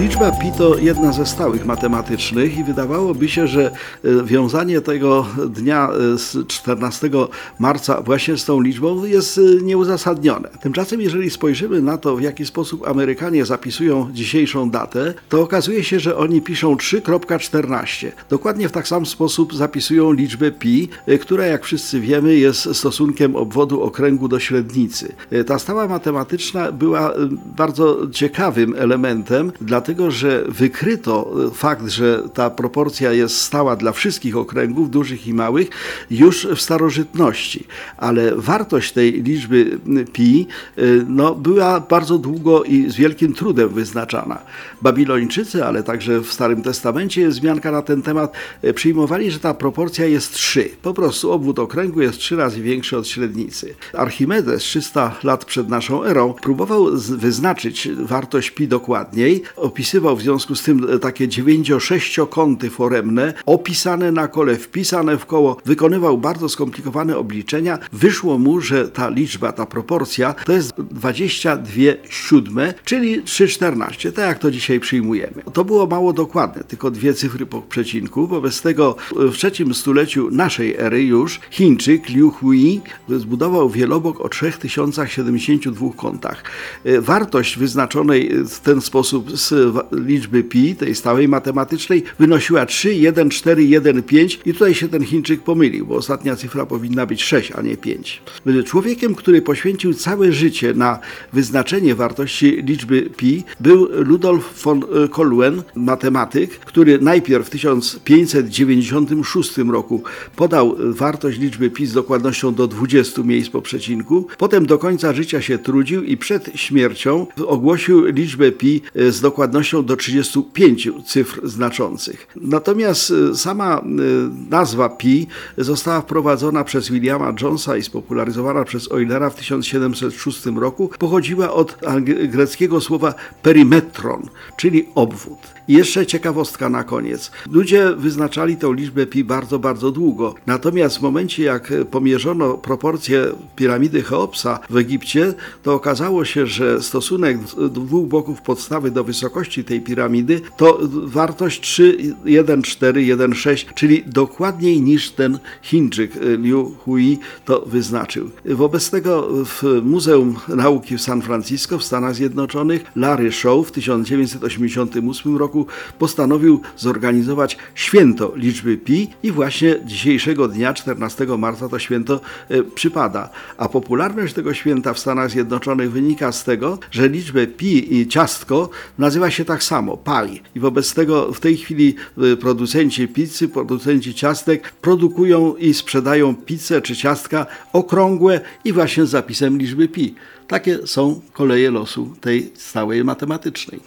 Liczba pi to jedna ze stałych matematycznych i wydawałoby się, że e, wiązanie tego dnia e, z 14 marca właśnie z tą liczbą jest e, nieuzasadnione. Tymczasem, jeżeli spojrzymy na to, w jaki sposób Amerykanie zapisują dzisiejszą datę, to okazuje się, że oni piszą 3.14. Dokładnie w tak sam sposób zapisują liczbę pi, która, jak wszyscy wiemy, jest stosunkiem obwodu okręgu do średnicy. Ta stała matematyczna była bardzo ciekawym elementem, dla dlatego że wykryto fakt, że ta proporcja jest stała dla wszystkich okręgów, dużych i małych, już w starożytności. Ale wartość tej liczby pi y, no, była bardzo długo i z wielkim trudem wyznaczana. Babilończycy, ale także w Starym Testamencie jest wzmianka na ten temat, y, przyjmowali, że ta proporcja jest 3. Po prostu obwód okręgu jest trzy razy większy od średnicy. Archimedes 300 lat przed naszą erą próbował wyznaczyć wartość pi dokładniej, opisywał w związku z tym e, takie dziewięcio-sześciokąty foremne, opisane na kole, wpisane w koło, wykonywał bardzo skomplikowane obliczenia. Wyszło mu, że ta liczba, ta proporcja to jest 22 siódme, czyli 3,14, tak jak to dzisiaj przyjmujemy. To było mało dokładne, tylko dwie cyfry po przecinku. Wobec tego e, w trzecim stuleciu naszej ery już Chińczyk Liu Hui zbudował wielobok o 3072 kątach. E, wartość wyznaczonej w ten sposób z liczby pi, tej stałej matematycznej, wynosiła 3, 1, 4, 1, 5 i tutaj się ten Chińczyk pomylił, bo ostatnia cyfra powinna być 6, a nie 5. Człowiekiem, który poświęcił całe życie na wyznaczenie wartości liczby pi, był Ludolf von Koluen, matematyk, który najpierw w 1596 roku podał wartość liczby pi z dokładnością do 20 miejsc po przecinku, potem do końca życia się trudził i przed śmiercią ogłosił liczbę pi z dokładnością do 35 cyfr znaczących. Natomiast y, sama y, nazwa pi została wprowadzona przez Williama Jonesa i spopularyzowana przez Eulera w 1706 roku. Pochodziła od greckiego słowa perimetron, czyli obwód. Jeszcze ciekawostka na koniec. Ludzie wyznaczali tę liczbę pi bardzo, bardzo długo. Natomiast w momencie, jak pomierzono proporcje piramidy Cheopsa w Egipcie, to okazało się, że stosunek dwóch boków podstawy do wysokości tej piramidy to wartość 3,14,1,6, czyli dokładniej niż ten Chińczyk Liu Hui to wyznaczył. Wobec tego w Muzeum Nauki w San Francisco w Stanach Zjednoczonych Larry Shaw w 1988 roku postanowił zorganizować święto liczby pi i właśnie dzisiejszego dnia, 14 marca, to święto e, przypada. A popularność tego święta w Stanach Zjednoczonych wynika z tego, że liczbę pi i ciastko nazywa się tak samo, pi. I wobec tego w tej chwili e, producenci pizzy, producenci ciastek produkują i sprzedają pizzę czy ciastka okrągłe i właśnie z zapisem liczby pi. Takie są koleje losu tej stałej matematycznej.